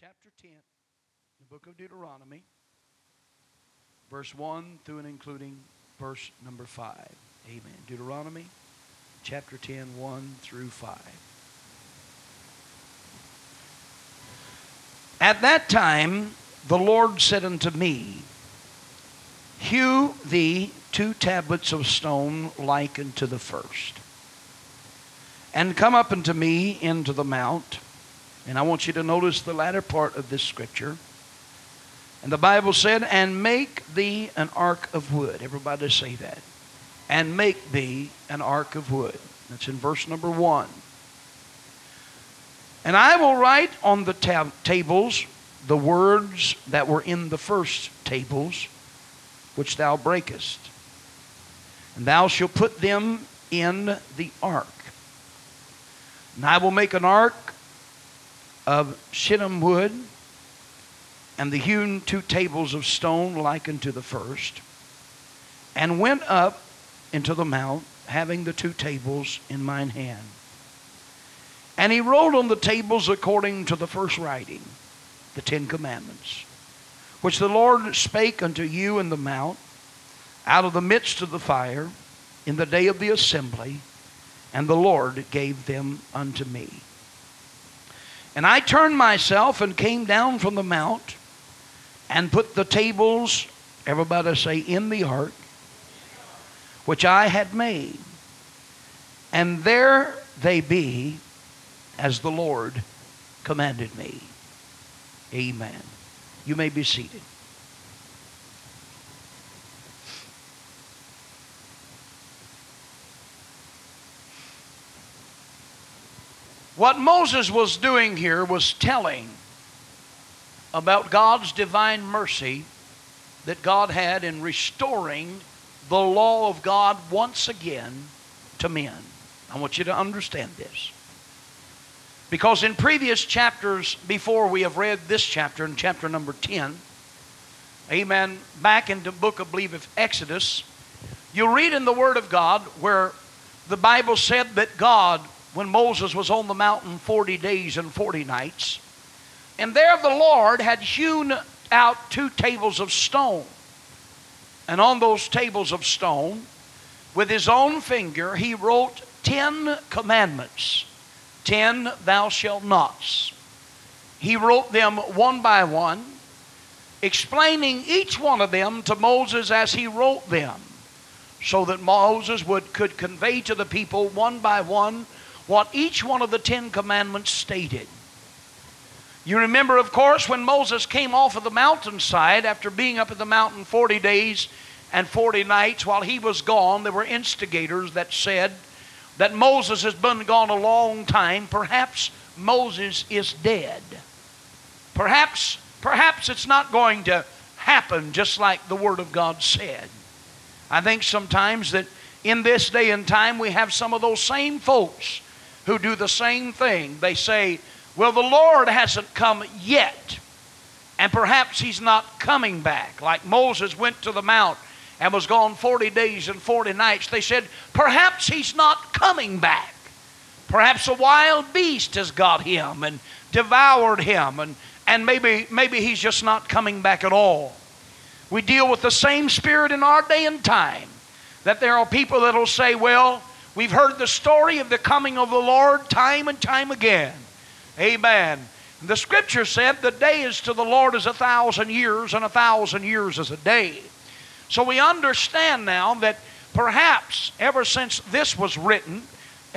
Chapter 10, the book of Deuteronomy, verse 1 through and including verse number 5. Amen. Deuteronomy chapter 10, 1 through 5. At that time, the Lord said unto me, Hew thee two tablets of stone like unto the first, and come up unto me into the mount. And I want you to notice the latter part of this scripture. And the Bible said, And make thee an ark of wood. Everybody say that. And make thee an ark of wood. That's in verse number one. And I will write on the tab- tables the words that were in the first tables, which thou breakest. And thou shalt put them in the ark. And I will make an ark of shittim wood, and the hewn two tables of stone like unto the first, and went up into the mount, having the two tables in mine hand. And he wrote on the tables according to the first writing, the Ten Commandments, which the Lord spake unto you in the mount, out of the midst of the fire, in the day of the assembly, and the Lord gave them unto me. And I turned myself and came down from the mount and put the tables, everybody say, in the ark, which I had made. And there they be as the Lord commanded me. Amen. You may be seated. What Moses was doing here was telling about God's divine mercy that God had in restoring the law of God once again to men. I want you to understand this. Because in previous chapters before we have read this chapter, in chapter number 10, amen, back in the book, I believe, of Exodus, you read in the Word of God where the Bible said that God when Moses was on the mountain 40 days and 40 nights. And there the Lord had hewn out two tables of stone. And on those tables of stone, with his own finger, he wrote 10 commandments 10 thou shalt nots. He wrote them one by one, explaining each one of them to Moses as he wrote them, so that Moses would, could convey to the people one by one what each one of the Ten Commandments stated. You remember, of course, when Moses came off of the mountainside after being up at the mountain 40 days and 40 nights while he was gone, there were instigators that said that Moses has been gone a long time. Perhaps Moses is dead. Perhaps, perhaps it's not going to happen just like the Word of God said. I think sometimes that in this day and time we have some of those same folks who do the same thing. They say, Well, the Lord hasn't come yet, and perhaps He's not coming back. Like Moses went to the mount and was gone 40 days and 40 nights. They said, Perhaps He's not coming back. Perhaps a wild beast has got him and devoured him, and, and maybe, maybe He's just not coming back at all. We deal with the same spirit in our day and time that there are people that will say, Well, We've heard the story of the coming of the Lord time and time again. Amen. The scripture said, The day is to the Lord as a thousand years, and a thousand years as a day. So we understand now that perhaps ever since this was written,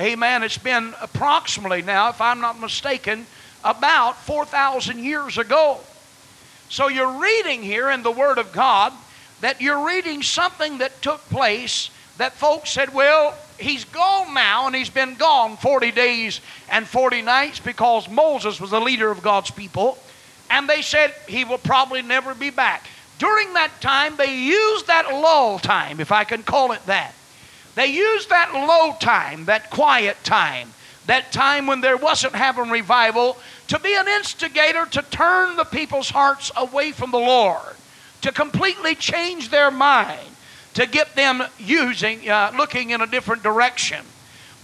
amen, it's been approximately now, if I'm not mistaken, about 4,000 years ago. So you're reading here in the Word of God that you're reading something that took place that folks said, well, he's gone now and he's been gone 40 days and 40 nights because Moses was the leader of God's people. And they said he will probably never be back. During that time, they used that lull time, if I can call it that. They used that low time, that quiet time, that time when there wasn't having revival, to be an instigator to turn the people's hearts away from the Lord, to completely change their mind to get them using, uh, looking in a different direction.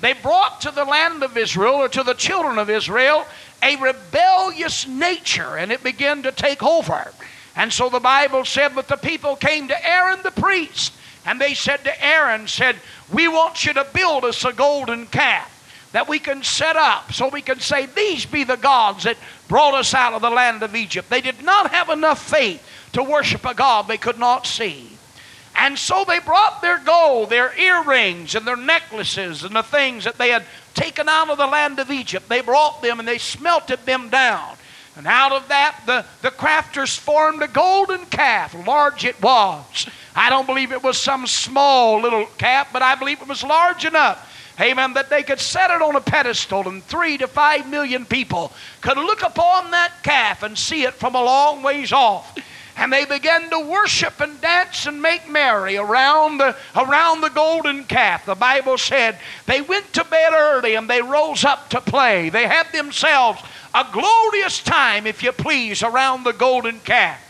They brought to the land of Israel or to the children of Israel a rebellious nature and it began to take over. And so the Bible said that the people came to Aaron the priest and they said to Aaron, said, We want you to build us a golden calf that we can set up so we can say, These be the gods that brought us out of the land of Egypt. They did not have enough faith to worship a God they could not see. And so they brought their gold, their earrings, and their necklaces, and the things that they had taken out of the land of Egypt. They brought them and they smelted them down. And out of that, the, the crafters formed a golden calf. Large it was. I don't believe it was some small little calf, but I believe it was large enough amen, that they could set it on a pedestal and three to five million people could look upon that calf and see it from a long ways off. And they began to worship and dance and make merry around the, around the golden calf. The Bible said they went to bed early and they rose up to play. They had themselves a glorious time, if you please, around the golden calf.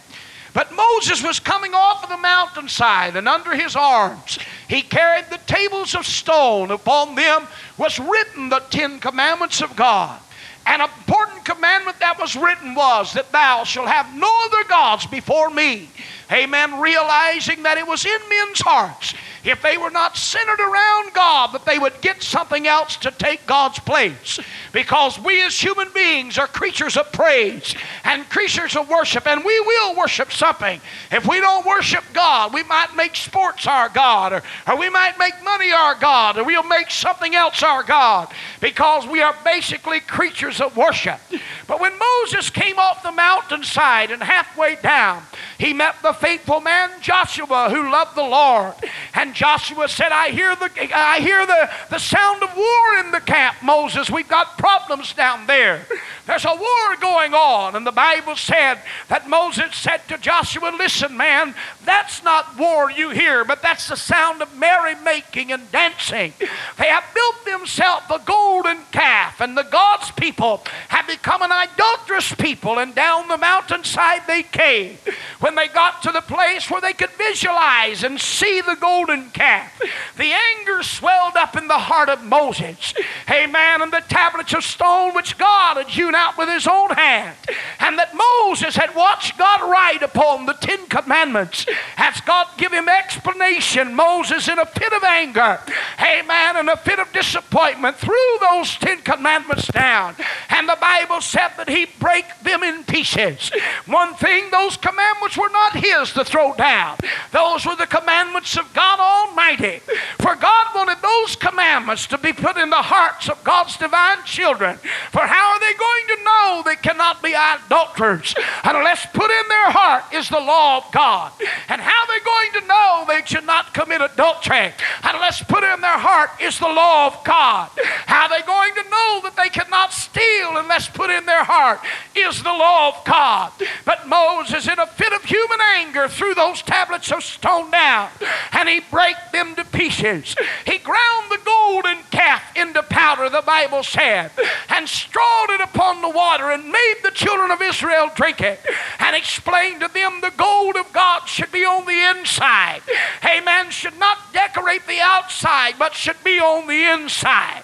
But Moses was coming off of the mountainside, and under his arms he carried the tables of stone. Upon them was written the Ten Commandments of God. An important commandment that was written was that thou shalt have no other gods before me. Amen. Realizing that it was in men's hearts if they were not centered around God, that they would get something else to take God's place. Because we as human beings are creatures of praise and creatures of worship, and we will worship something. If we don't worship God, we might make sports our God, or, or we might make money our God, or we'll make something else our God, because we are basically creatures of worship. But when Moses came off the mountainside and halfway down, he met the faithful man Joshua who loved the Lord. And Joshua said, I hear the I hear the, the sound of war in the camp, Moses. We've got problems down there. There's a war going on. And the Bible said that Moses said to Joshua, Listen, man, that's not war you hear, but that's the sound of merrymaking and dancing. They have built themselves a golden calf, and the God's people have become an idolatrous people. And down the mountainside they came when they got to the place where they could visualize and see the golden calf. The anger swelled up in the heart of Moses. Amen. And the tablets of stone which God had hewn out with his own hand, and that Moses had watched God write upon the Ten Commandments. As God give him explanation, Moses in a fit of anger, amen, in a fit of disappointment, threw those Ten Commandments down. And the Bible said that he break them in pieces. One thing, those commandments were not his to throw down. Those were the commandments of God Almighty. For God wanted those commandments to be put in the hearts of God's divine children. For how are they going to know they cannot be adulterers unless put in their heart is the law of God? And how are they going to know they should not commit adultery unless put in their heart is the law of God? How are they going to know that they cannot steal unless put in their heart is the law of God? But Moses, in a fit of human anger, threw those tablets of stone down and he brake them to pieces. He ground the golden calf into powder, the Bible said, and strawed it upon the water and made the children of Israel drink it and explained to them the gold of God should be on the inside. Amen. Should not decorate the outside, but should be on the inside.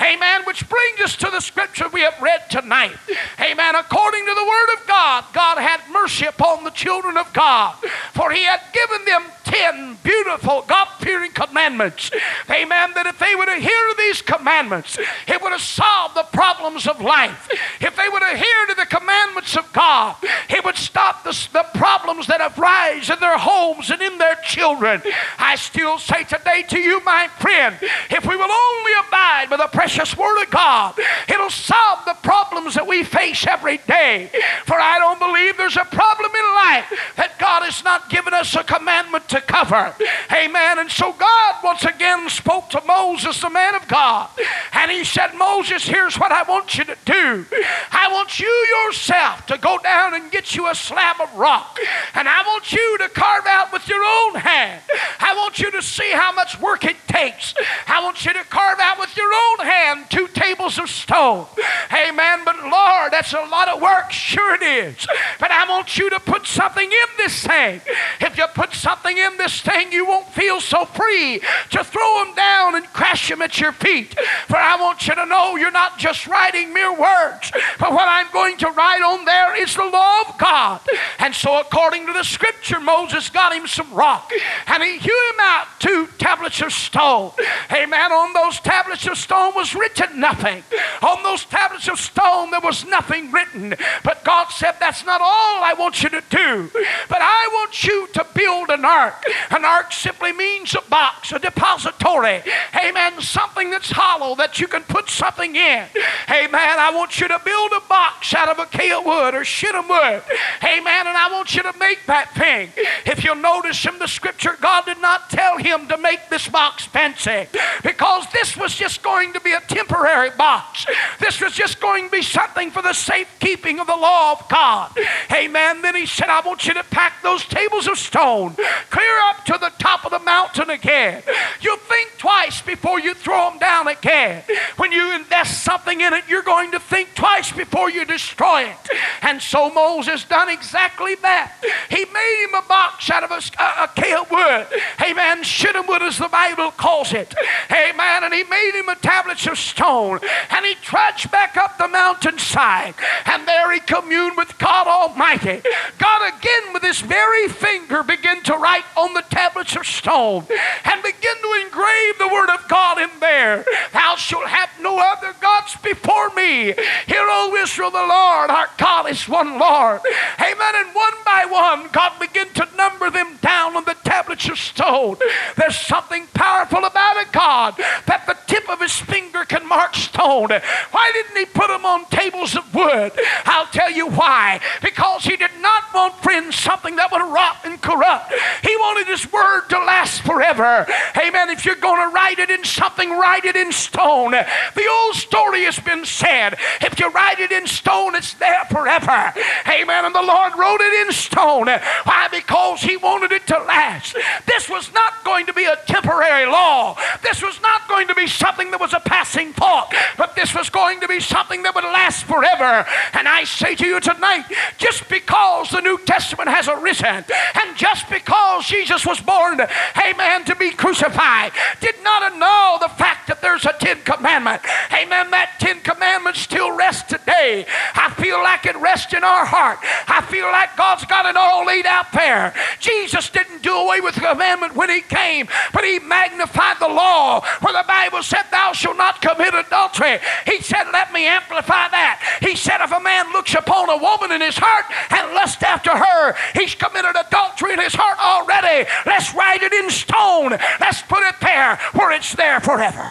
Amen. Which brings us to the scripture we have read tonight. Amen. According to the word of God, God had mercy upon the children of God, for he had given them ten beautiful God fearing commandments. Amen. That if they would adhere to these commandments, it would have solved the problems of life. If they would adhere to the commandments of God, it would stop the, the problems that arise in their homes and in their children. I still say today to you, my friend, if we will only abide by the precious Word of God, it'll solve the problems that we face every day. For I don't believe there's a problem in life that God has not given us a commandment to cover. Amen. And so God once again spoke to Moses, the man of God, and he said, Moses, here's what I want you to do. I want you yourself to go down and get you a slab of rock, and I want you to carve out with your own hand. I want you to see how much work it takes. I want you to carve out with your own hand two tables of stone. Amen. But Lord, that's a lot of work. Sure it is. But I want you to put something in this thing. If you put something in this thing, you won't feel so free to throw them down and crash them at your feet. For I want you to know you're not just writing mere words, but what I'm going to write on there is the law of God. And so, according to the scripture, Moses got him some rock and he hewed him out two tablets of stone. Amen. On those tablets of stone was written nothing. On those tablets of stone there was nothing written. But God said, That's not all I want you to do. But I want you to build an ark. An ark simply means a box, a depository. Amen. Something that's hollow that you can put something in. Amen. I want you to build a box out of acacia wood or shittim wood. Amen. And I want you to make that thing. If you'll notice in the scripture, God did not tell him to make this box fancy because this was just going to be a temporary box. This was just going to be something for the safekeeping of the law of God. Amen. Then he said, I want you to pack those tables of stone clear up to the top of the mountain again. You think twice before you throw them down again. When you invest something in it, you're going to think twice before you destroy it. And so Moses done exactly that. He made him a box out of a, a, a wood. Amen. Shittim wood as the Bible calls it. Amen. And he made him a tablets of stone. And he trudged back up the mountainside. And there he communed with God Almighty. God again with his very finger begin to write on the tablets of stone and begin to engrave the word of God in there. Thou shalt have no other gods before me. Hear, O Israel, the Lord our God is one Lord. Amen. And one by one, God began to number them down on the tablets of stone. There's something powerful about a God that the tip of his finger can mark stone. Why didn't he put them on tables of wood? I'll tell you why. Because he did not want, friends, something that would rot and corrupt. He wanted his word to last forever. Amen. If you're going to write it in something, write it in stone. The old story has been said. If you write it in stone, it's there forever. Amen. And the Lord wrote it in stone. Why? Because he wanted it to last. This was not going to be a temporary law. This was not going to be something that was a passing thought, but this was going to be something that would last forever. And I say to you tonight, just because the New Testament has arisen, and just because Jesus was born, amen, to be crucified, did not annul the fact that there's a Ten Commandment. Amen. That Ten Commandments still rest today. I feel like it rests in our heart. I feel like God's got it all laid out there. Jesus didn't do away with the commandment when he came, but he magnified the law where the Bible said, Thou shalt not commit adultery. He said, Let me amplify that. He said, If a man looks upon a woman in his heart and lusts after her, he's committed adultery in his heart already. Let's write it in stone. Let's put it there where it's there forever.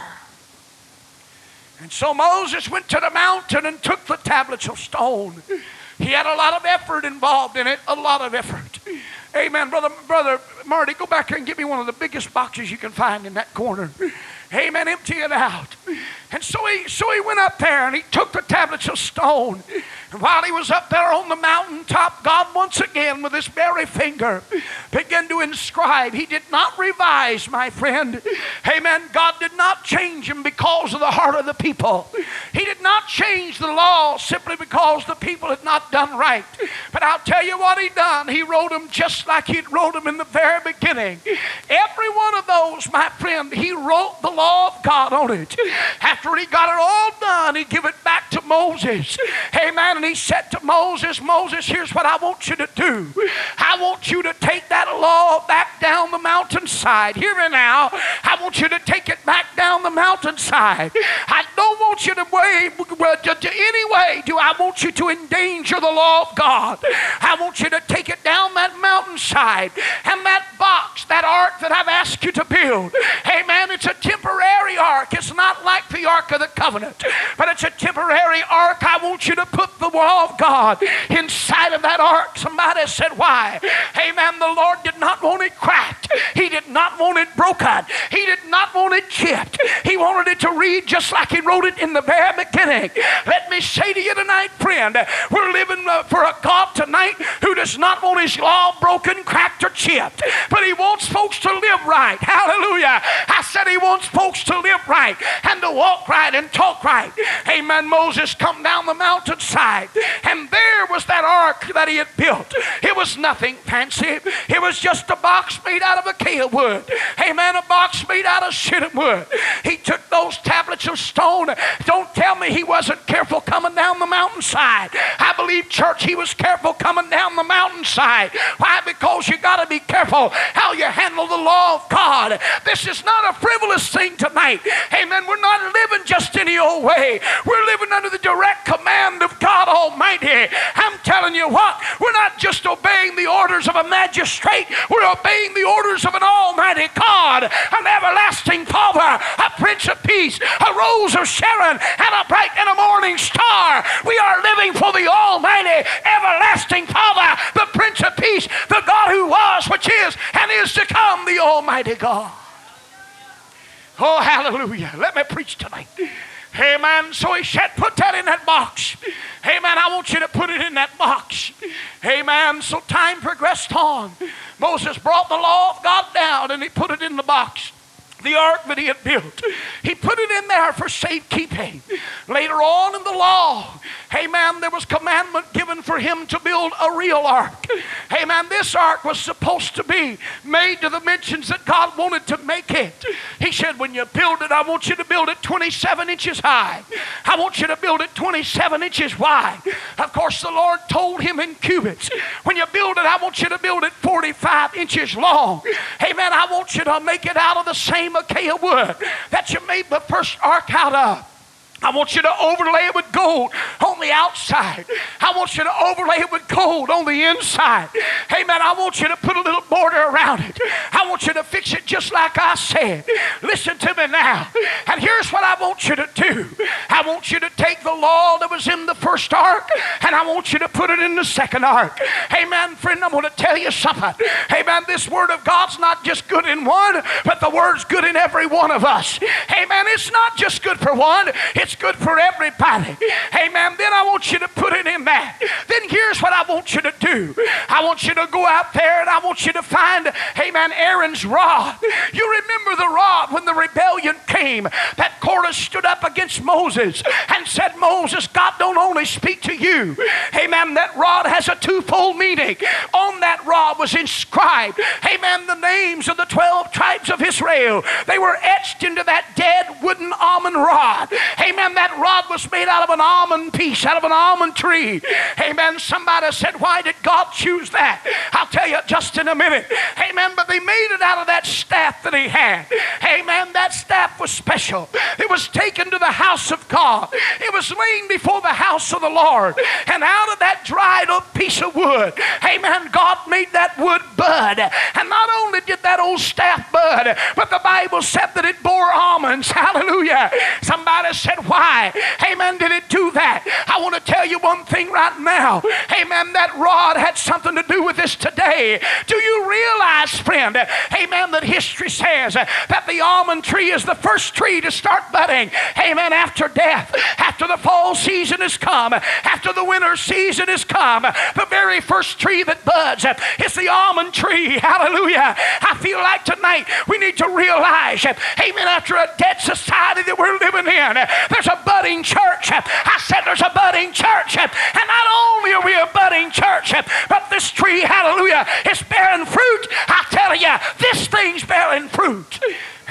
And so Moses went to the mountain and took the tablets of stone. He had a lot of effort involved in it, a lot of effort. Amen. Brother, brother Marty, go back here and get me one of the biggest boxes you can find in that corner. Amen. Empty it out. And so he, so he went up there and he took the tablets of stone. And while he was up there on the mountaintop, God once again, with his very finger, began to inscribe. He did not revise, my friend. Amen. God did not change him because of the heart of the people. He did not change the law simply because the people had not done right. But I'll tell you what he done. He wrote them just like he wrote them in the very beginning. Every one of those, my friend, he wrote the law of God on it. After he got it all done, he give it back to Moses. Amen. And he said to Moses, Moses, here's what I want you to do. I want you to take that law back down the mountainside. Hear me now. I want you to take it back down the mountainside. I don't want you to way, to any way do I want you to endanger the law of God. I want you to take it down that mountainside and that box, that ark that I've asked you to build. Hey, Amen. It's a temporary ark. It's not like the ark of the covenant, but it's a temporary ark. I want you to put the law of God inside of that ark. Somebody said, Why? Hey, Amen. The Lord did not want it cracked. He did not want it broken. He did not want it chipped. He wanted it to read just like he wrote in the very beginning. Let me say to you tonight, friend, we're living uh, for a God tonight who does not want his law broken, cracked, or chipped, but he wants folks to live right. Hallelujah. I said he wants folks to live right and to walk right and talk right. Amen. Moses come down the mountainside, and there was that ark that he had built. It was nothing fancy. It was just a box made out of acacia wood. Amen. A box made out of shittim wood. He took those tablets of stone. Don't tell me he wasn't careful coming down the mountainside. I believe, church, he was careful coming down the mountainside. Why? Because you got to be careful how you handle the law of God. This is not a frivolous thing tonight. Amen. We're not living just any old way. We're living under the direct command of God Almighty. I'm telling you what, we're not just obeying the orders of a magistrate, we're obeying the orders of an almighty God, an everlasting Father, a Prince of Peace, a Rose of and a bright and a morning star. We are living for the almighty, everlasting Father, the Prince of Peace, the God who was, which is, and is to come, the Almighty God. Oh, hallelujah. Let me preach tonight. Amen. So he said, put that in that box. Amen. I want you to put it in that box. Amen. So time progressed on. Moses brought the law of God down and he put it in the box the ark that he had built. He put it in there for safekeeping. Later on in the law, hey man, there was commandment given for him to build a real ark. Hey man, This ark was supposed to be made to the dimensions that God wanted to make it. He said, when you build it, I want you to build it 27 inches high. I want you to build it 27 inches wide. Of course, the Lord told him in cubits. When you build it, I want you to build it 45 inches long. Hey man, I want you to make it out of the same acacia wood that you made the first ark out of. I want you to overlay it with gold on the outside. I want you to overlay it with gold on the inside. Hey, Amen. I want you to put a little border around it. I want you to fix it just like I said. Listen to me now. And here's what I want you to do I want you to take the law that was in the first ark and I want you to put it in the second ark. Amen. Friend, I'm going to tell you something. Amen. This word of God's not just good in one, but the word's good in every one of us. Amen. It's not just good for one, it's good for everybody. Amen. Then I want you to put it in that. Then here's what I want you to do I want you to go out there and I want you to find, amen, Aaron's rod. You remember the rod when the rebellion came that Korah stood up against Moses and said, Moses, God don't only speak to you. Amen. That rod has a twofold meaning. On that rod was inscribed, amen, the names of the 12 tribes of Israel. They were etched into that dead wooden almond rod. Amen. That rod was made out of an almond piece, out of an almond tree. Amen. Somebody said, Why did God choose that? I'll tell you just in a minute. Amen. But they made it out of that staff that he had. Amen. That staff was special. It was taken to the house of God, it was laying before the house of the Lord. And out of that dried up piece of wood, amen, God made that wood bud. And not only did that old staff bud, but the Bible said that it bore almonds. Hallelujah. Somebody said, why, amen, did it do that? I want to tell you one thing right now. Amen, that rod had something to do with this today. Do you realize, friend, amen, that history says that the almond tree is the first tree to start budding, amen, after death, after the fall season has come, after the winter season has come, the very first tree that buds is the almond tree. Hallelujah. I feel like tonight we need to realize, amen, after a dead society that we're living in, there's a budding church. I said there's a budding church. And not only are we a budding church, but this tree, hallelujah, is bearing fruit. I tell you, this thing's bearing fruit.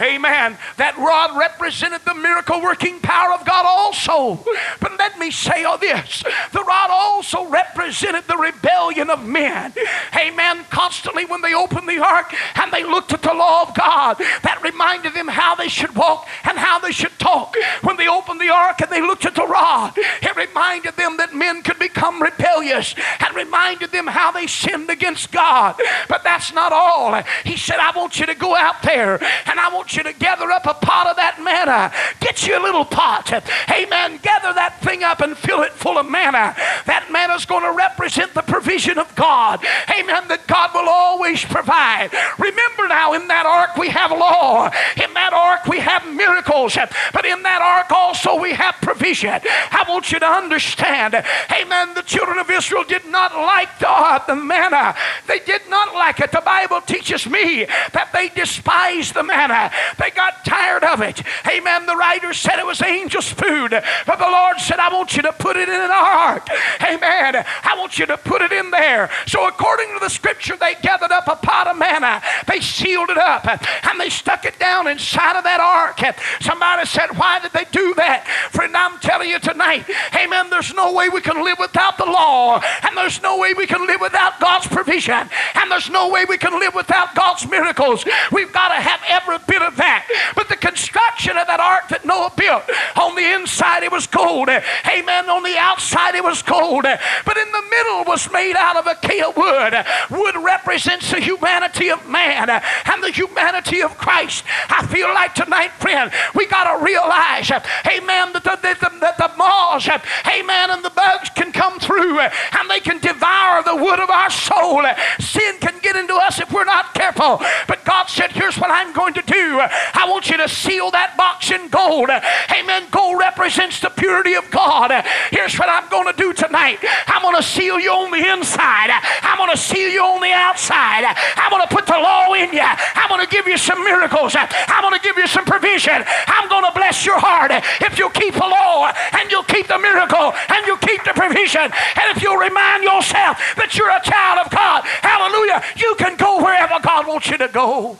Amen. That rod represented the miracle working power of God also. But let me say all this the rod also represented the rebellion of men. Amen. Constantly, when they opened the ark and they looked at the law of God, that reminded them how they should walk and how they should talk. When they opened the ark and they looked at the rod, it reminded them that men could become rebellious and reminded them how they sinned against God. But that's not all. He said, I want you to go out there and I want want you to gather up a pot of that manna. Get you a little pot. Amen. Gather that thing up and fill it full of manna. That manna is going to represent the provision of God. Amen. That God will always provide. Remember now, in that ark we have law. In that ark we have miracles. But in that ark also we have provision. I want you to understand. Amen. The children of Israel did not like the, the manna. They did not like it. The Bible teaches me that they despised the manna. They got tired of it. Amen. The writer said it was angels' food. But the Lord said, I want you to put it in an ark. Amen. I want you to put it in there. So according to the scripture, they gathered up a pot of manna. They sealed it up and they stuck it down inside of that ark. Somebody said, Why did they do that? Friend, I'm telling you tonight, amen, there's no way we can live without the law, and there's no way we can live without God's provision, and there's no way we can live without God's miracles. We've got to have every bit of that. But the construction of that ark that Noah built, on the inside it was gold. Amen. On the outside it was gold. But in the middle was made out of acacia wood. Wood represents the humanity of man and the humanity of Christ. I feel like tonight, friend, we got to realize, amen, that the, that the, that the moths, amen, and the bugs can come through and they can devour the wood of our soul. Sin can get into us if we're not careful. But God said, here's what I'm going to do. I want you to seal that box in gold. Amen. Gold represents the purity of God. Here's what I'm going to do tonight. I'm going to seal you on the inside. I'm going to seal you on the outside. I'm going to put the law in you. I'm going to give you some miracles. I'm going to give you some provision. I'm going to bless your heart if you keep the law and you'll keep the miracle and you'll keep the provision. And if you'll remind yourself that you're a child of God, hallelujah, you can go wherever God wants you to go.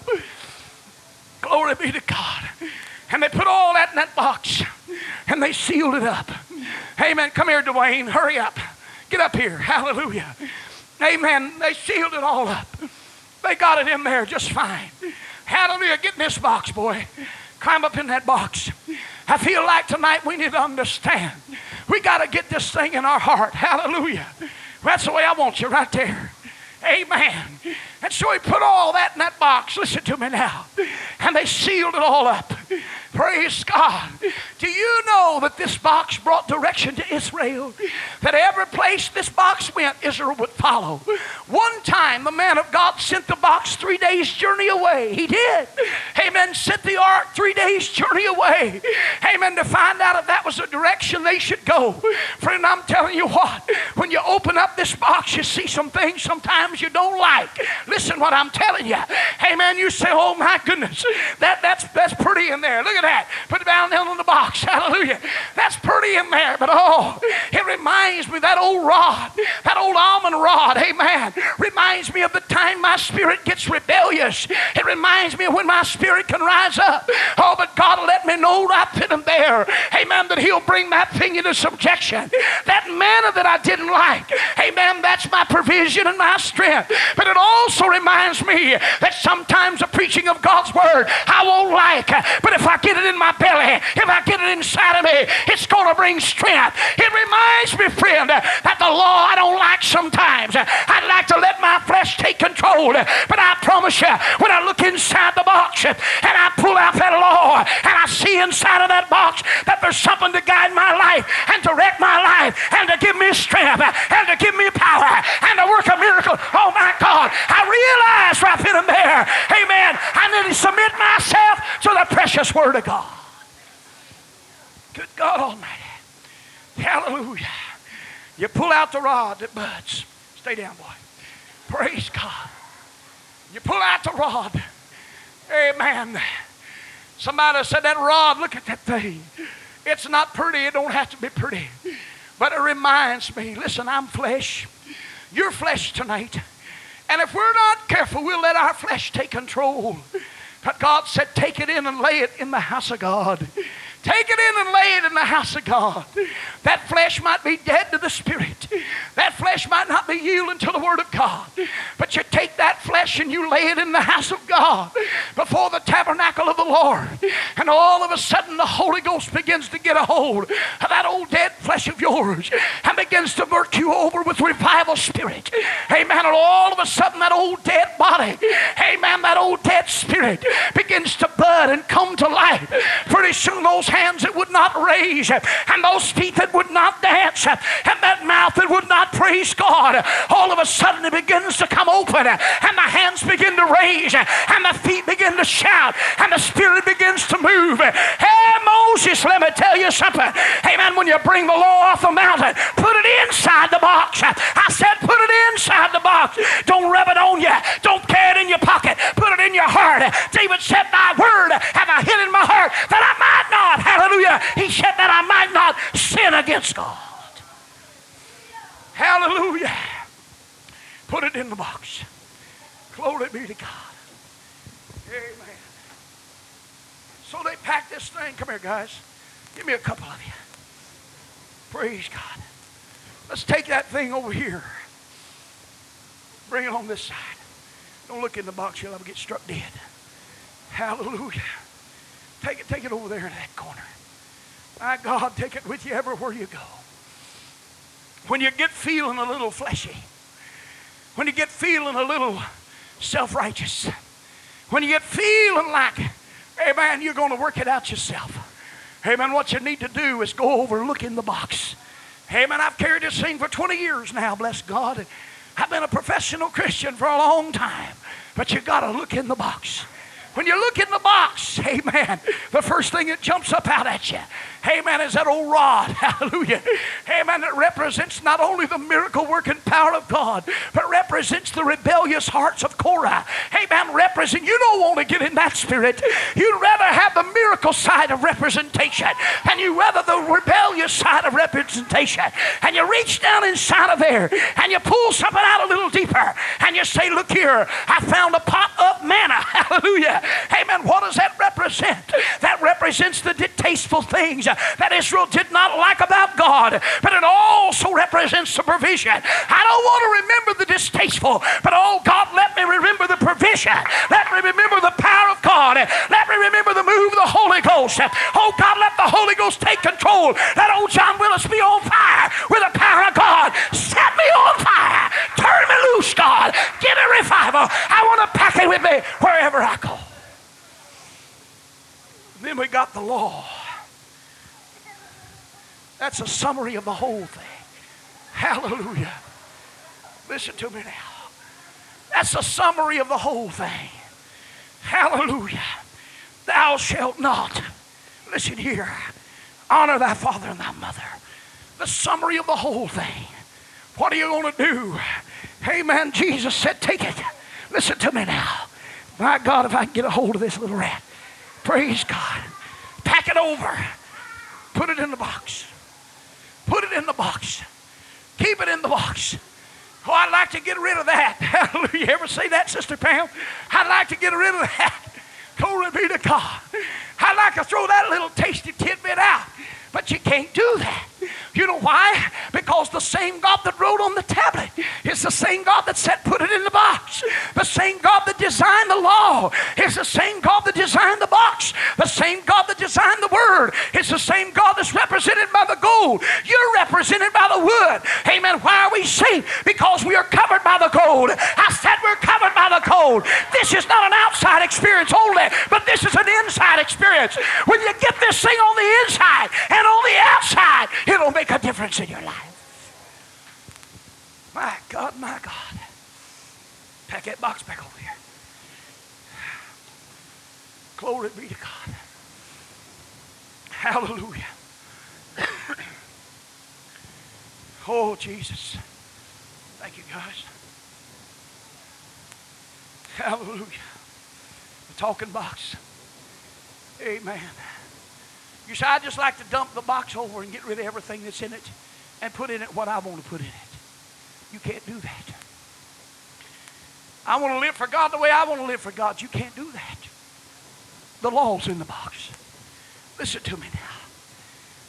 Glory be to God. And they put all that in that box and they sealed it up. Amen. Come here, Dwayne. Hurry up. Get up here. Hallelujah. Amen. They sealed it all up. They got it in there just fine. Hallelujah. Get in this box, boy. Climb up in that box. I feel like tonight we need to understand. We got to get this thing in our heart. Hallelujah. That's the way I want you right there. Amen. And so he put all that in that box. Listen to me now. And they sealed it all up. Praise God. Do you know that this box brought direction to Israel? That every place this box went, Israel would follow. One time, the man of God sent the box three days' journey away. He did. Amen. Sent the ark three days' journey away. Amen. To find out if that was the direction they should go. Friend, I'm telling you what, when you open up this box, you see some things sometimes you don't like. Listen what I'm telling you. Amen. You say, oh my goodness, that, that's, that's pretty in there. Look at that. Put it down there in the box. Hallelujah. That's pretty in there, but oh, it reminds me that old rod, that old almond rod, amen, reminds me of the time my spirit gets rebellious. It reminds me of when my spirit can rise up. Oh, but God will let me know right then and there, amen, that He'll bring that thing into subjection. That manna that I didn't like, amen, that's my provision and my strength. But it also reminds that sometimes the preaching of God's word I won't like, but if I get it in my belly, if I get it inside of me, it's going to bring strength. It reminds me, friend, that the law I don't like sometimes. I'd like to let my flesh take control, but I promise you, when I look inside the box and I pull out that law and I see inside of that box that there's something to guide my life and direct my life and to give me strength and to give me power and to work a miracle. Oh my God, I realize right then and there, amen, I need to submit myself to the precious Word of God. Good God Almighty. Hallelujah. You pull out the rod that buds. Stay down, boy. Praise God. You pull out the rod. Amen. Somebody said that rod, look at that thing. It's not pretty. It don't have to be pretty. But it reminds me, listen, I'm flesh. You're flesh tonight. And if we're not careful, we'll let our flesh take control. But God said, take it in and lay it in the house of God. Take it in and lay it in the house of God. That flesh might be dead to the spirit. That flesh might not be yielding to the Word of God. But you take that flesh and you lay it in the house of God before the tabernacle of the Lord. And all of a sudden the Holy Ghost begins to get a hold of that old dead flesh of yours and begins to work you over with revival spirit. Amen. And all of a sudden that old dead body, amen, that old dead spirit begins to bud and come to life. Pretty soon those hands that would not raise and those feet that would not dance and that mouth that would not praise God, all of a sudden it begins to come open and the hands begin to raise and the feet begin to shout and the spirit begins to move. Hey, Moses, let me tell you something. Hey Amen. When you bring the law off the mountain, put it inside the box. I said, put it inside the box. Don't rub it on you. Don't carry it in your pocket. Put it in your heart. David said, Thy word have I hid in my heart that I might not. Hallelujah. He said that I might not sin against God. Hallelujah. Put it in the box. Glory be to God. Amen. So they packed this thing. Come here, guys. Give me a couple of you. Praise God. Let's take that thing over here. Bring it on this side. Don't look in the box, you'll ever get struck dead. Hallelujah. Take it, take it over there in that corner. My God, take it with you everywhere you go. When you get feeling a little fleshy, when you get feeling a little self righteous, when you get feeling like, hey man, you're going to work it out yourself. Hey man, What you need to do is go over, look in the box. Hey man, I've carried this thing for 20 years now, bless God. I've been a professional Christian for a long time. But you got to look in the box. When you look in the box, amen, the first thing that jumps up out at you, amen, is that old rod, hallelujah, amen, that represents not only the miracle working power of God, but represents the rebellious hearts of Korah, amen, represent, you don't want to get in that spirit. You'd rather have the miracle side of representation, and you rather the rebellious side of representation, and you reach down inside of there, and you pull something out a little deeper, and you say, look here, I found a pot hallelujah, Amen. What does that represent? That represents the distasteful things that Israel did not like about God, but it also represents the provision. I don't want to remember the distasteful, but oh God, let me remember the provision. Let me remember the power of God. Let me remember the move of the Holy Ghost. Oh God, let the Holy Ghost take control. Let old John Willis be on fire with the power of God. Set me on fire. Turn loose, God. Give me revival. I want to pack it with me wherever I go. Then we got the law. That's a summary of the whole thing. Hallelujah. Listen to me now. That's a summary of the whole thing. Hallelujah. Thou shalt not, listen here, honor thy father and thy mother. The summary of the whole thing. What are you going to do? Amen. Jesus said, Take it. Listen to me now. My God, if I can get a hold of this little rat. Praise God. Pack it over. Put it in the box. Put it in the box. Keep it in the box. Oh, I'd like to get rid of that. Hallelujah. You ever say that, Sister Pam? I'd like to get rid of that. Glory be to God. I'd like to throw that little tasty tidbit out. But you can't do that. You know why? Because the same God that wrote on the tablet is the same God that said, put it in the box. The same God that designed the law is the same God that designed the box. The same God that designed the word is the same God that's represented by the gold. You're represented by the wood. Amen. Why are we saved? Because we are covered by the gold. I said we're covered This is not an outside experience only, but this is an inside experience. When you get this thing on the inside and on the outside, it'll make a difference in your life. My God, my God. Pack that box back over here. Glory be to God. Hallelujah. oh, Jesus. Thank you, guys. Hallelujah. The talking box. Amen. You say, I just like to dump the box over and get rid of everything that's in it and put in it what I want to put in it. You can't do that. I want to live for God the way I want to live for God. You can't do that. The law's in the box. Listen to me now.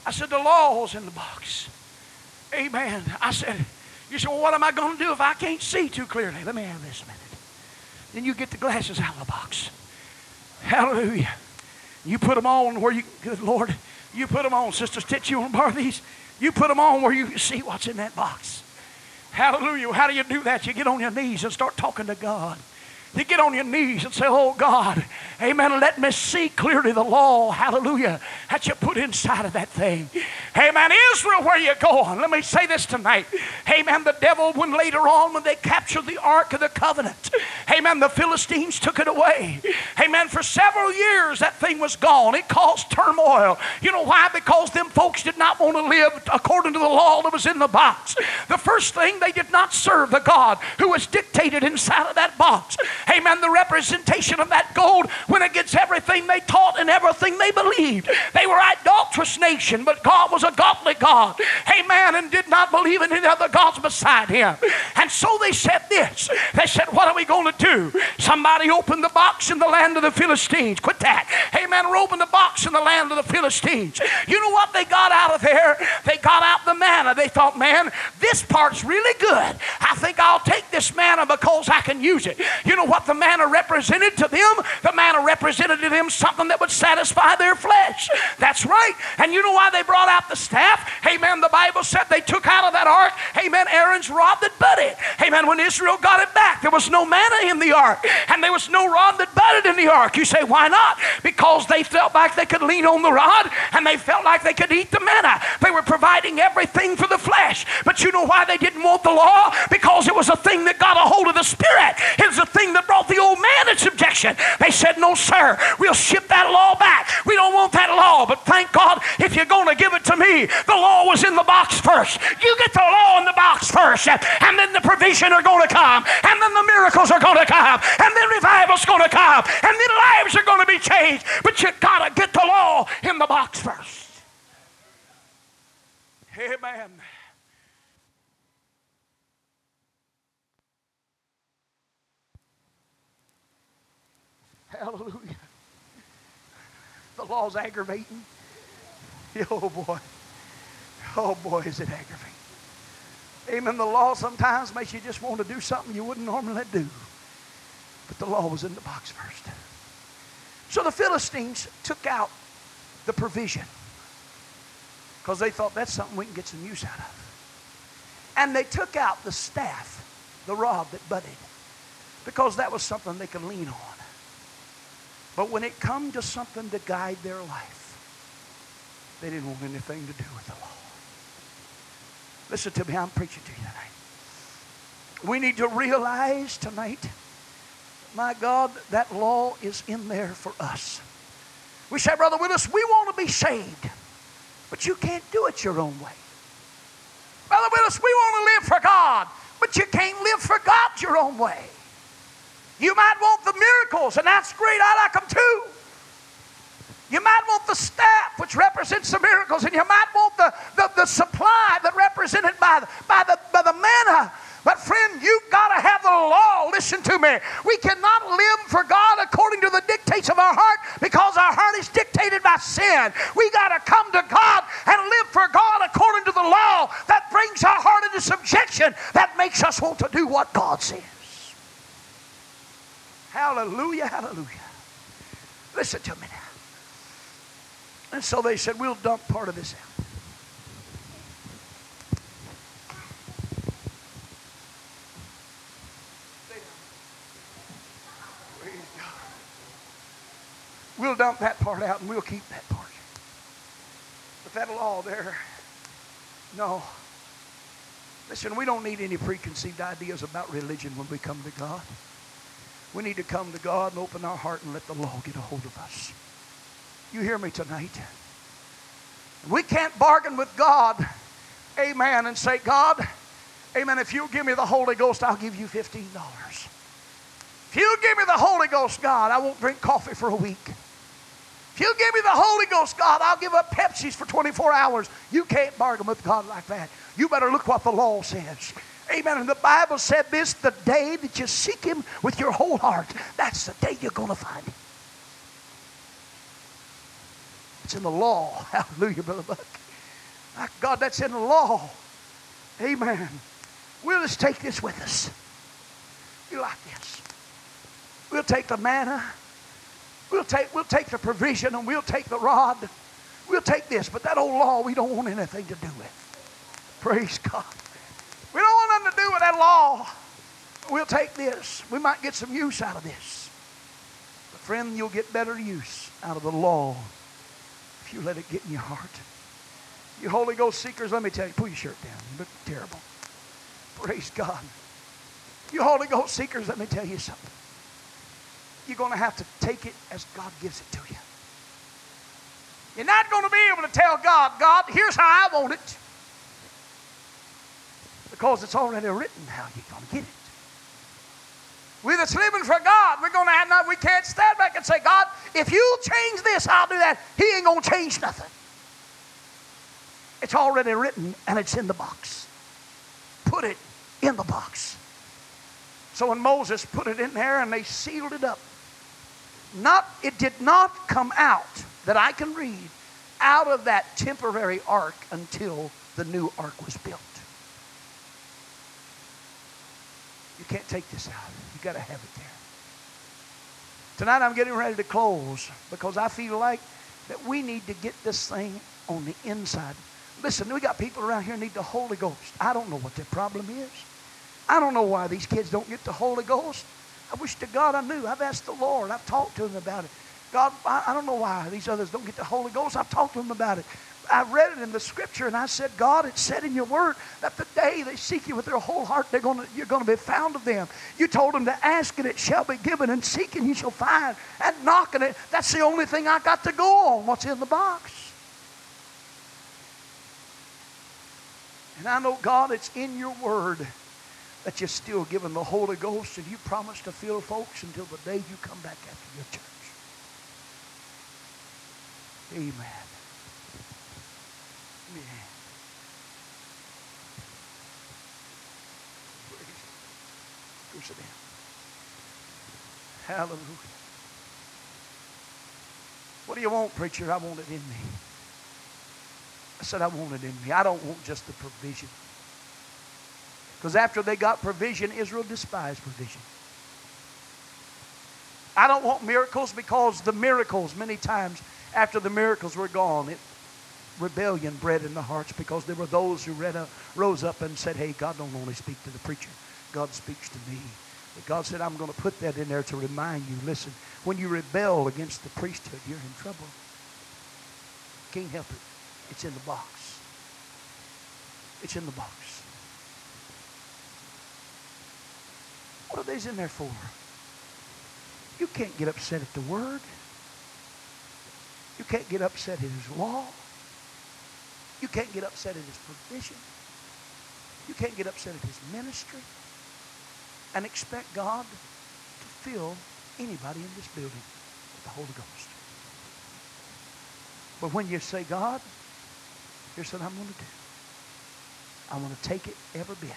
I said, the law's in the box. Amen. I said, You say, well, what am I going to do if I can't see too clearly? Let me have this minute. Then you get the glasses out of the box. Hallelujah. You put them on where you, good Lord, you put them on. Sister Stitch, you want to borrow these? You put them on where you can see what's in that box. Hallelujah. How do you do that? You get on your knees and start talking to God. You get on your knees and say, Oh God, amen, let me see clearly the law, hallelujah, that you put inside of that thing. Amen. Israel, where you going? Let me say this tonight. Amen. The devil, when later on, when they captured the Ark of the Covenant, amen, the Philistines took it away. Amen. For several years, that thing was gone. It caused turmoil. You know why? Because them folks did not want to live according to the law that was in the box. The first thing, they did not serve the God who was dictated inside of that box amen, the representation of that gold went against everything they taught and everything they believed. They were idolatrous nation, but God was a godly God, amen, and did not believe in any other gods beside him. And so they said this. They said, what are we going to do? Somebody opened the box in the land of the Philistines. Quit that. Amen. Open the box in the land of the Philistines. You know what they got out of there? They got out the manna. They thought, man, this part's really good. I think I'll take this manna because I can use it. You know what the manna represented to them? The manna represented to them something that would satisfy their flesh. That's right. And you know why they brought out the staff? Amen. The Bible said they took out of that ark, amen, Aaron's rod that budded. Amen. When Israel got it back, there was no manna in the ark, and there was no rod that budded in the ark. You say, why not? Because they felt like they could lean on the rod and they felt like they could eat the manna. They were providing everything for the flesh. But you know why they didn't want the law? Because it was a thing that got a hold of the spirit. It was a thing that brought the old man in subjection. They said, No, sir, we'll ship that law back. We don't want that law. But thank God, if you're going to give it to me, the law was in the box first. You get the law in the box first, and then the provision are going to come, and then the miracles are going to come, and then revival's going to come, and then lives are going to be changed. But you got to get the law in the box first. Amen. Hallelujah. The law's aggravating. Oh boy. Oh boy, is it aggravating. Amen. The law sometimes makes you just want to do something you wouldn't normally do. But the law was in the box first. So the Philistines took out the provision because they thought that's something we can get some use out of. And they took out the staff, the rod that budded, because that was something they could lean on. But when it come to something to guide their life, they didn't want anything to do with the law. Listen to me, I'm preaching to you tonight. We need to realize tonight, my God, that law is in there for us. We say, Brother Willis, we want to be saved, but you can't do it your own way. Brother Willis, we want to live for God, but you can't live for God your own way. You might want the miracles, and that's great. I like them too. You might want the staff, which represents the miracles, and you might want the, the, the supply that represented by the, by, the, by the manna. But friend, you've got to have the law. Listen to me. We cannot live for God according to the dictates of our heart because our heart is dictated by sin. We got to come to God and live for God according to the law that brings our heart into subjection, that makes us want to do what God says. Hallelujah, hallelujah. Listen to me now. And so they said, We'll dump part of this out. We'll dump that part out and we'll keep that part. But that law there, no. Listen, we don't need any preconceived ideas about religion when we come to God. We need to come to God and open our heart and let the law get a hold of us. You hear me tonight? We can't bargain with God, amen, and say, God, amen, if you give me the Holy Ghost, I'll give you $15. If you give me the Holy Ghost, God, I won't drink coffee for a week. If you give me the Holy Ghost, God, I'll give up Pepsi's for 24 hours. You can't bargain with God like that. You better look what the law says. Amen. And the Bible said this the day that you seek Him with your whole heart, that's the day you're going to find Him. It's in the law. Hallelujah, Brother Buck. My God, that's in the law. Amen. We'll just take this with us. You like this. We'll take the manna. We'll take, we'll take the provision and we'll take the rod. We'll take this, but that old law we don't want anything to do with. Praise God. We don't want nothing to do with that law. We'll take this. We might get some use out of this. But friend, you'll get better use out of the law if you let it get in your heart. You Holy Ghost seekers, let me tell you, pull your shirt down. You look terrible. Praise God. You Holy Ghost seekers, let me tell you something. You're going to have to take it as God gives it to you. You're not going to be able to tell God, God, here's how I want it. Because it's already written how you're going to get it. We that's living for God, we're going to have not, we can't stand back and say, God, if you change this, I'll do that. He ain't going to change nothing. It's already written and it's in the box. Put it in the box. So when Moses put it in there and they sealed it up, not it did not come out that I can read out of that temporary ark until the new ark was built. You can't take this out. You got to have it there. Tonight I'm getting ready to close because I feel like that we need to get this thing on the inside. Listen, we got people around here need the Holy Ghost. I don't know what their problem is. I don't know why these kids don't get the Holy Ghost. I wish to God I knew. I've asked the Lord. I've talked to him about it. God, I, I don't know why these others don't get the Holy Ghost. I've talked to them about it. I read it in the scripture and I said, God, it said in your word that the day they seek you with their whole heart, they're gonna, you're going to be found of them. You told them to ask and it shall be given, and seek and you shall find, and knocking it. That's the only thing I got to go on, what's in the box. And I know, God, it's in your word that you're still giving the Holy Ghost, and you promise to fill folks until the day you come back after your church. Amen. Yeah. Go sit down. Hallelujah. What do you want, preacher? I want it in me. I said, I want it in me. I don't want just the provision. Because after they got provision, Israel despised provision. I don't want miracles because the miracles, many times after the miracles were gone, it, rebellion bred in the hearts because there were those who read rose up and said, Hey, God don't only speak to the preacher, God speaks to me. But God said, I'm going to put that in there to remind you listen, when you rebel against the priesthood, you're in trouble. Can't help it. It's in the box. It's in the box. What are these in there for? You can't get upset at the word. You can't get upset at his law. You can't get upset at his provision. You can't get upset at his ministry and expect God to fill anybody in this building with the Holy Ghost. But when you say, God, here's what I'm going to do. I'm going to take it every bit.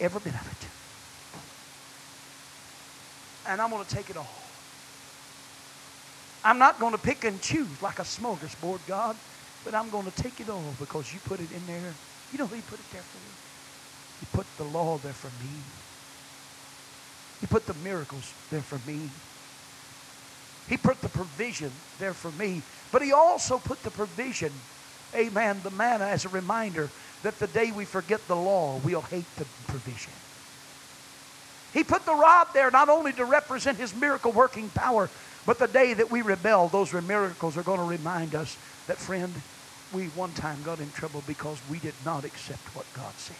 Every bit of it. And I'm going to take it all. I'm not going to pick and choose like a smorgasbord, God, but I'm going to take it all because you put it in there. You know who you put it there for? You He put the law there for me. You put the miracles there for me. He put the provision there for me. But he also put the provision, amen, the manna as a reminder that the day we forget the law, we'll hate the provision. He put the rod there not only to represent his miracle working power, but the day that we rebel, those miracles are going to remind us that, friend, we one time got in trouble because we did not accept what God said.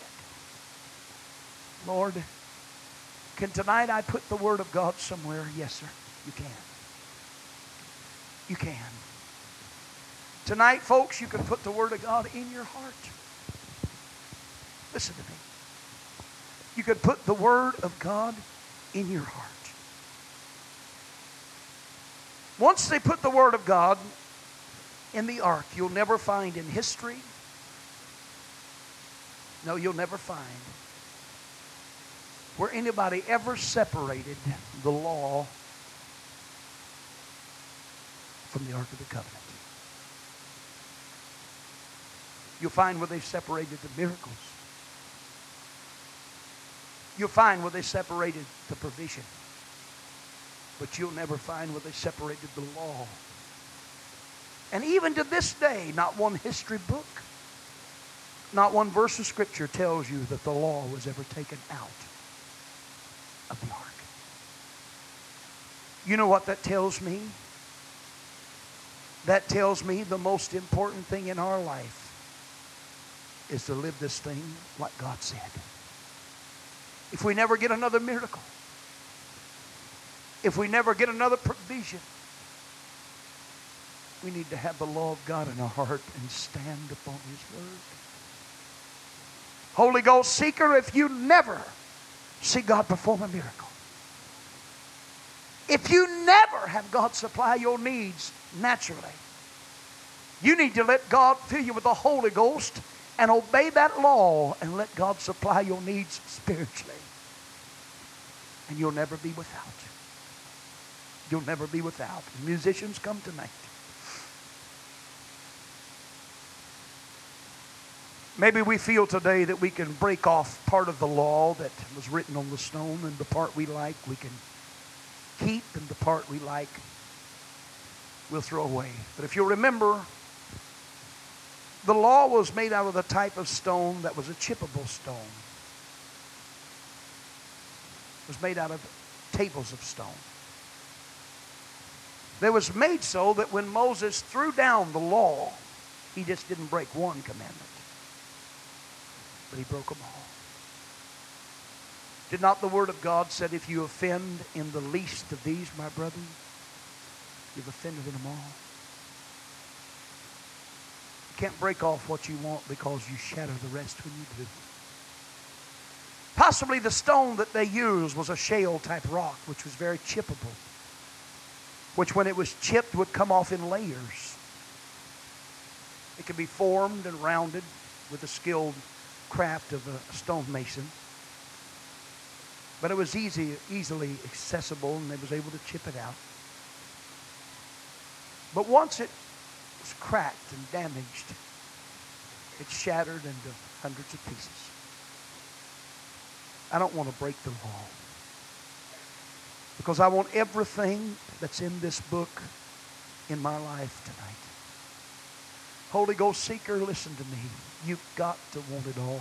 Lord, can tonight I put the Word of God somewhere? Yes, sir. You can. You can. Tonight, folks, you can put the Word of God in your heart. Listen to me. You could put the Word of God in your heart. Once they put the Word of God in the ark, you'll never find in history, no, you'll never find where anybody ever separated the law from the Ark of the Covenant. You'll find where they've separated the miracles You'll find where they separated the provision. But you'll never find where they separated the law. And even to this day, not one history book, not one verse of Scripture tells you that the law was ever taken out of the ark. You know what that tells me? That tells me the most important thing in our life is to live this thing like God said. If we never get another miracle, if we never get another provision, we need to have the law of God in our heart and stand upon His word. Holy Ghost seeker, if you never see God perform a miracle, if you never have God supply your needs naturally, you need to let God fill you with the Holy Ghost and obey that law and let God supply your needs spiritually. And you'll never be without. You'll never be without. Musicians, come tonight. Maybe we feel today that we can break off part of the law that was written on the stone, and the part we like we can keep, and the part we like we'll throw away. But if you'll remember, the law was made out of the type of stone that was a chippable stone. It was made out of tables of stone. It was made so that when Moses threw down the law, he just didn't break one commandment, but he broke them all. Did not the Word of God said, if you offend in the least of these, my brethren, you've offended in them all? You can't break off what you want because you shatter the rest when you do. Possibly the stone that they used was a shale type rock, which was very chippable, which when it was chipped would come off in layers. It could be formed and rounded with the skilled craft of a stonemason. But it was easy, easily accessible, and they was able to chip it out. But once it was cracked and damaged. It shattered into hundreds of pieces. I don't want to break the law. Because I want everything that's in this book in my life tonight. Holy Ghost seeker, listen to me. You've got to want it all.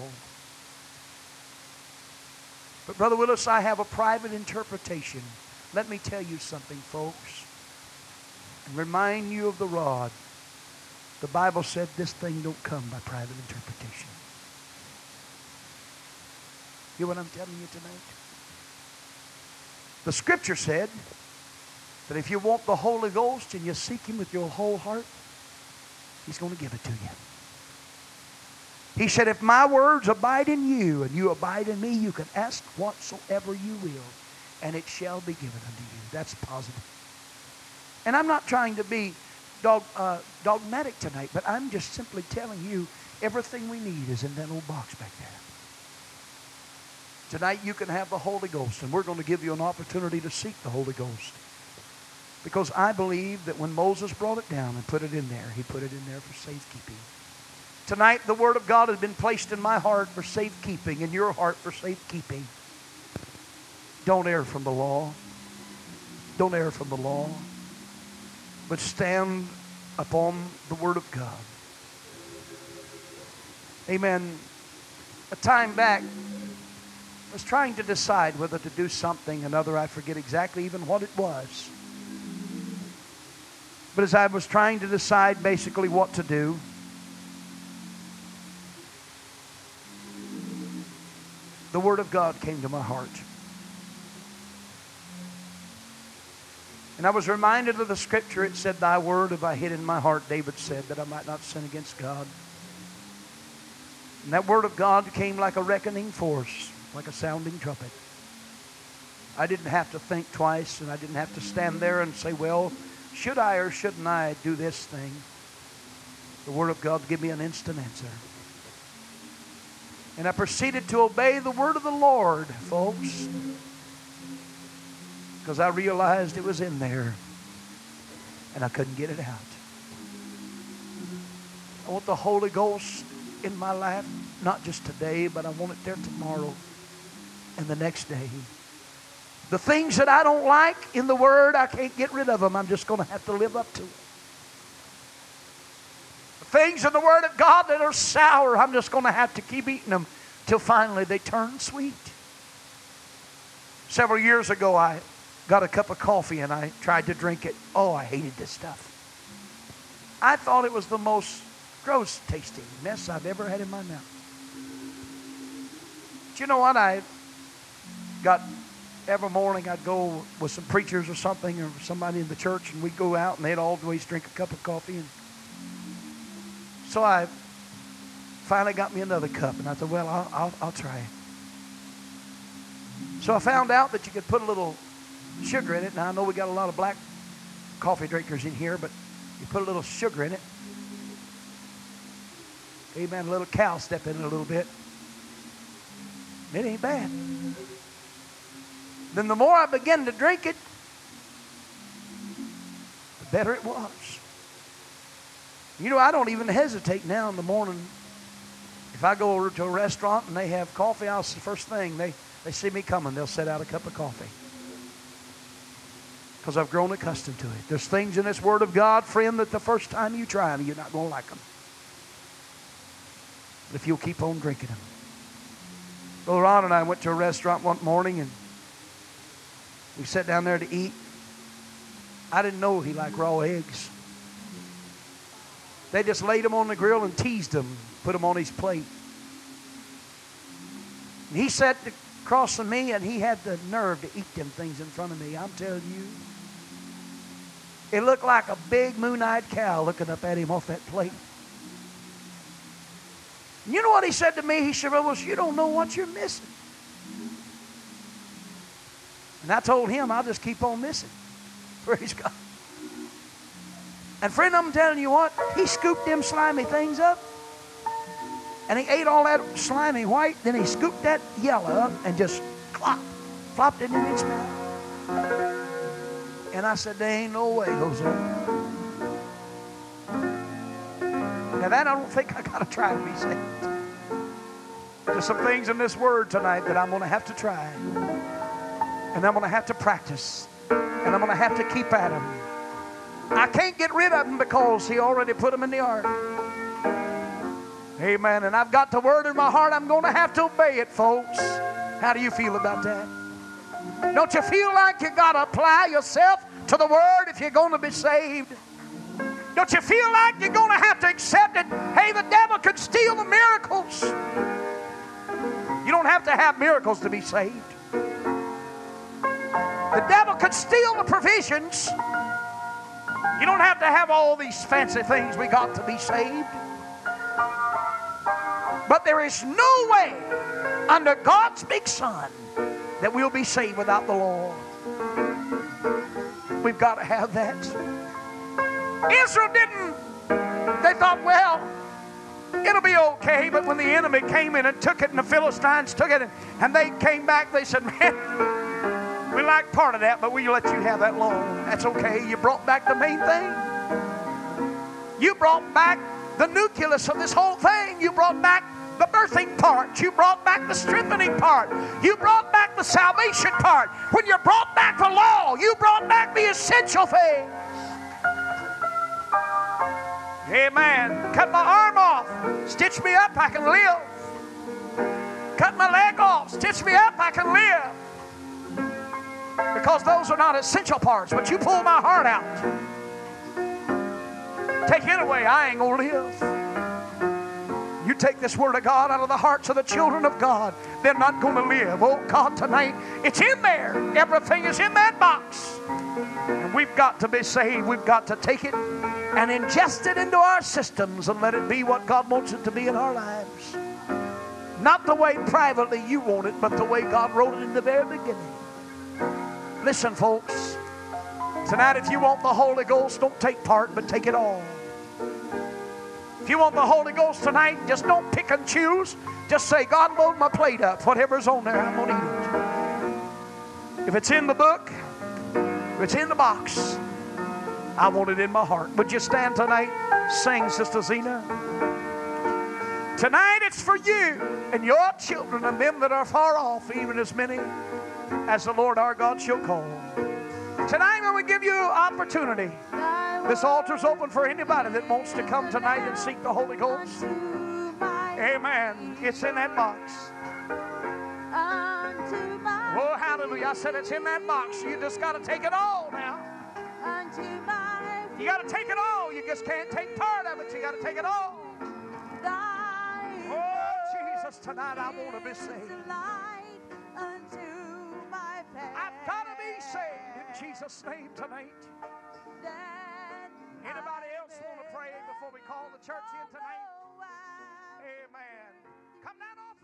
But, Brother Willis, I have a private interpretation. Let me tell you something, folks, and remind you of the rod. The Bible said this thing don't come by private interpretation. Hear what I'm telling you tonight? The scripture said that if you want the Holy Ghost and you seek Him with your whole heart, He's going to give it to you. He said, If my words abide in you and you abide in me, you can ask whatsoever you will, and it shall be given unto you. That's positive. And I'm not trying to be dog, uh, dogmatic tonight, but I'm just simply telling you everything we need is in that old box back there. Tonight you can have the Holy Ghost, and we're going to give you an opportunity to seek the Holy Ghost. Because I believe that when Moses brought it down and put it in there, he put it in there for safekeeping. Tonight, the Word of God has been placed in my heart for safekeeping, in your heart for safekeeping. Don't err from the law. Don't err from the law. But stand upon the Word of God. Amen. A time back, I was trying to decide whether to do something, another, I forget exactly even what it was. But as I was trying to decide basically what to do, the Word of God came to my heart. And I was reminded of the scripture. It said, Thy word have I hid in my heart, David said, that I might not sin against God. And that word of God came like a reckoning force, like a sounding trumpet. I didn't have to think twice, and I didn't have to stand there and say, Well, should I or shouldn't I do this thing? The Word of God gave me an instant answer. And I proceeded to obey the Word of the Lord, folks, because I realized it was in there and I couldn't get it out. I want the Holy Ghost in my life, not just today, but I want it there tomorrow. and the next day. The things that I don't like in the Word, I can't get rid of them. I'm just going to have to live up to it. The things in the Word of God that are sour, I'm just going to have to keep eating them till finally they turn sweet. Several years ago, I got a cup of coffee and I tried to drink it. Oh, I hated this stuff. I thought it was the most gross tasting mess I've ever had in my mouth. But you know what? I got every morning I'd go with some preachers or something or somebody in the church and we'd go out and they'd always drink a cup of coffee and so I finally got me another cup and I thought, well, I'll, I'll, I'll try it. So I found out that you could put a little sugar in it. Now I know we got a lot of black coffee drinkers in here, but you put a little sugar in it. Amen. A little cow step in it a little bit. It ain't bad. Then the more I began to drink it, the better it was. You know, I don't even hesitate now in the morning. If I go over to a restaurant and they have coffee, I'll the first thing they, they see me coming, they'll set out a cup of coffee because I've grown accustomed to it. There's things in this Word of God, friend, that the first time you try them, you're not going to like them. But if you'll keep on drinking them. Brother Ron and I went to a restaurant one morning and we sat down there to eat. I didn't know he liked raw eggs. They just laid them on the grill and teased them, put them on his plate. And he sat across from me and he had the nerve to eat them things in front of me. I'm telling you. It looked like a big moon eyed cow looking up at him off that plate. You know what he said to me? He said, Well, you don't know what you're missing. And I told him, I'll just keep on missing. Praise God. And friend, I'm telling you what, he scooped them slimy things up. And he ate all that slimy white. Then he scooped that yellow up and just clop, flopped it in his mouth. And I said, There ain't no way, Jose. Now, that I don't think I got to try to be saved. There's some things in this word tonight that I'm going to have to try. And I'm going to have to practice. And I'm going to have to keep at them. I can't get rid of them because He already put them in the ark. Amen. And I've got the word in my heart. I'm going to have to obey it, folks. How do you feel about that? Don't you feel like you got to apply yourself to the Word if you're going to be saved? Don't you feel like you're going to have to accept it? Hey, the devil could steal the miracles. You don't have to have miracles to be saved. The devil could steal the provisions. You don't have to have all these fancy things we got to be saved. But there is no way under God's big sun that we'll be saved without the law. We've got to have that. Israel didn't. They thought, well, it'll be okay. But when the enemy came in and took it, and the Philistines took it, and, and they came back, they said, man, like part of that, but we let you have that law. That's okay. You brought back the main thing. You brought back the nucleus of this whole thing. You brought back the birthing part. You brought back the strengthening part. You brought back the salvation part. When you brought back the law, you brought back the essential things. Amen. Cut my arm off. Stitch me up, I can live. Cut my leg off. Stitch me up, I can live. Because those are not essential parts, but you pull my heart out. Take it away, I ain't to live. You take this word of God out of the hearts of the children of God, they're not going to live. Oh, God, tonight, it's in there. Everything is in that box. And we've got to be saved. We've got to take it and ingest it into our systems and let it be what God wants it to be in our lives. Not the way privately you want it, but the way God wrote it in the very beginning. Listen, folks. Tonight, if you want the Holy Ghost, don't take part, but take it all. If you want the Holy Ghost tonight, just don't pick and choose. Just say, God, load my plate up. Whatever's on there, I'm going to eat it. If it's in the book, if it's in the box, I want it in my heart. Would you stand tonight? Sing, Sister Zena. Tonight it's for you and your children and them that are far off, even as many as the Lord our God shall call. Tonight, when we give you opportunity, this altar's open for anybody that wants to come tonight and seek the Holy Ghost. Amen. It's in that box. Oh, hallelujah. I said it's in that box. You just got to take it all now. You got to take it all. You just can't take part of it. You got to take it all. Oh, Jesus, tonight I want to be saved. I've got to be saved in Jesus' name tonight. Anybody else want to pray before we call the church in tonight? Amen. Come down off.